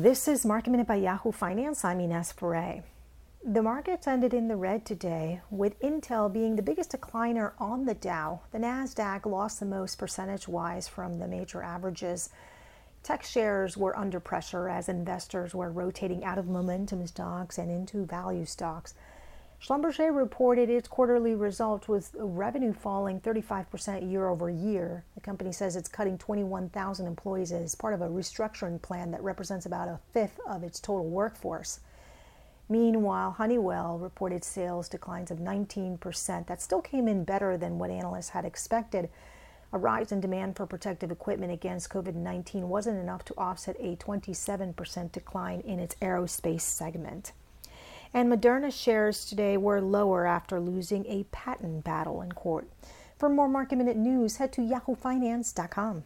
This is Market Minute by Yahoo Finance. I'm Ines Ferre. The markets ended in the red today, with Intel being the biggest decliner on the Dow. The Nasdaq lost the most percentage-wise from the major averages. Tech shares were under pressure as investors were rotating out of momentum stocks and into value stocks. Schlumberger reported its quarterly results with revenue falling 35% year over year. The company says it's cutting 21,000 employees as part of a restructuring plan that represents about a fifth of its total workforce. Meanwhile, Honeywell reported sales declines of 19%. That still came in better than what analysts had expected. A rise in demand for protective equipment against COVID 19 wasn't enough to offset a 27% decline in its aerospace segment. And Moderna shares today were lower after losing a patent battle in court. For more market minute news, head to yahoofinance.com.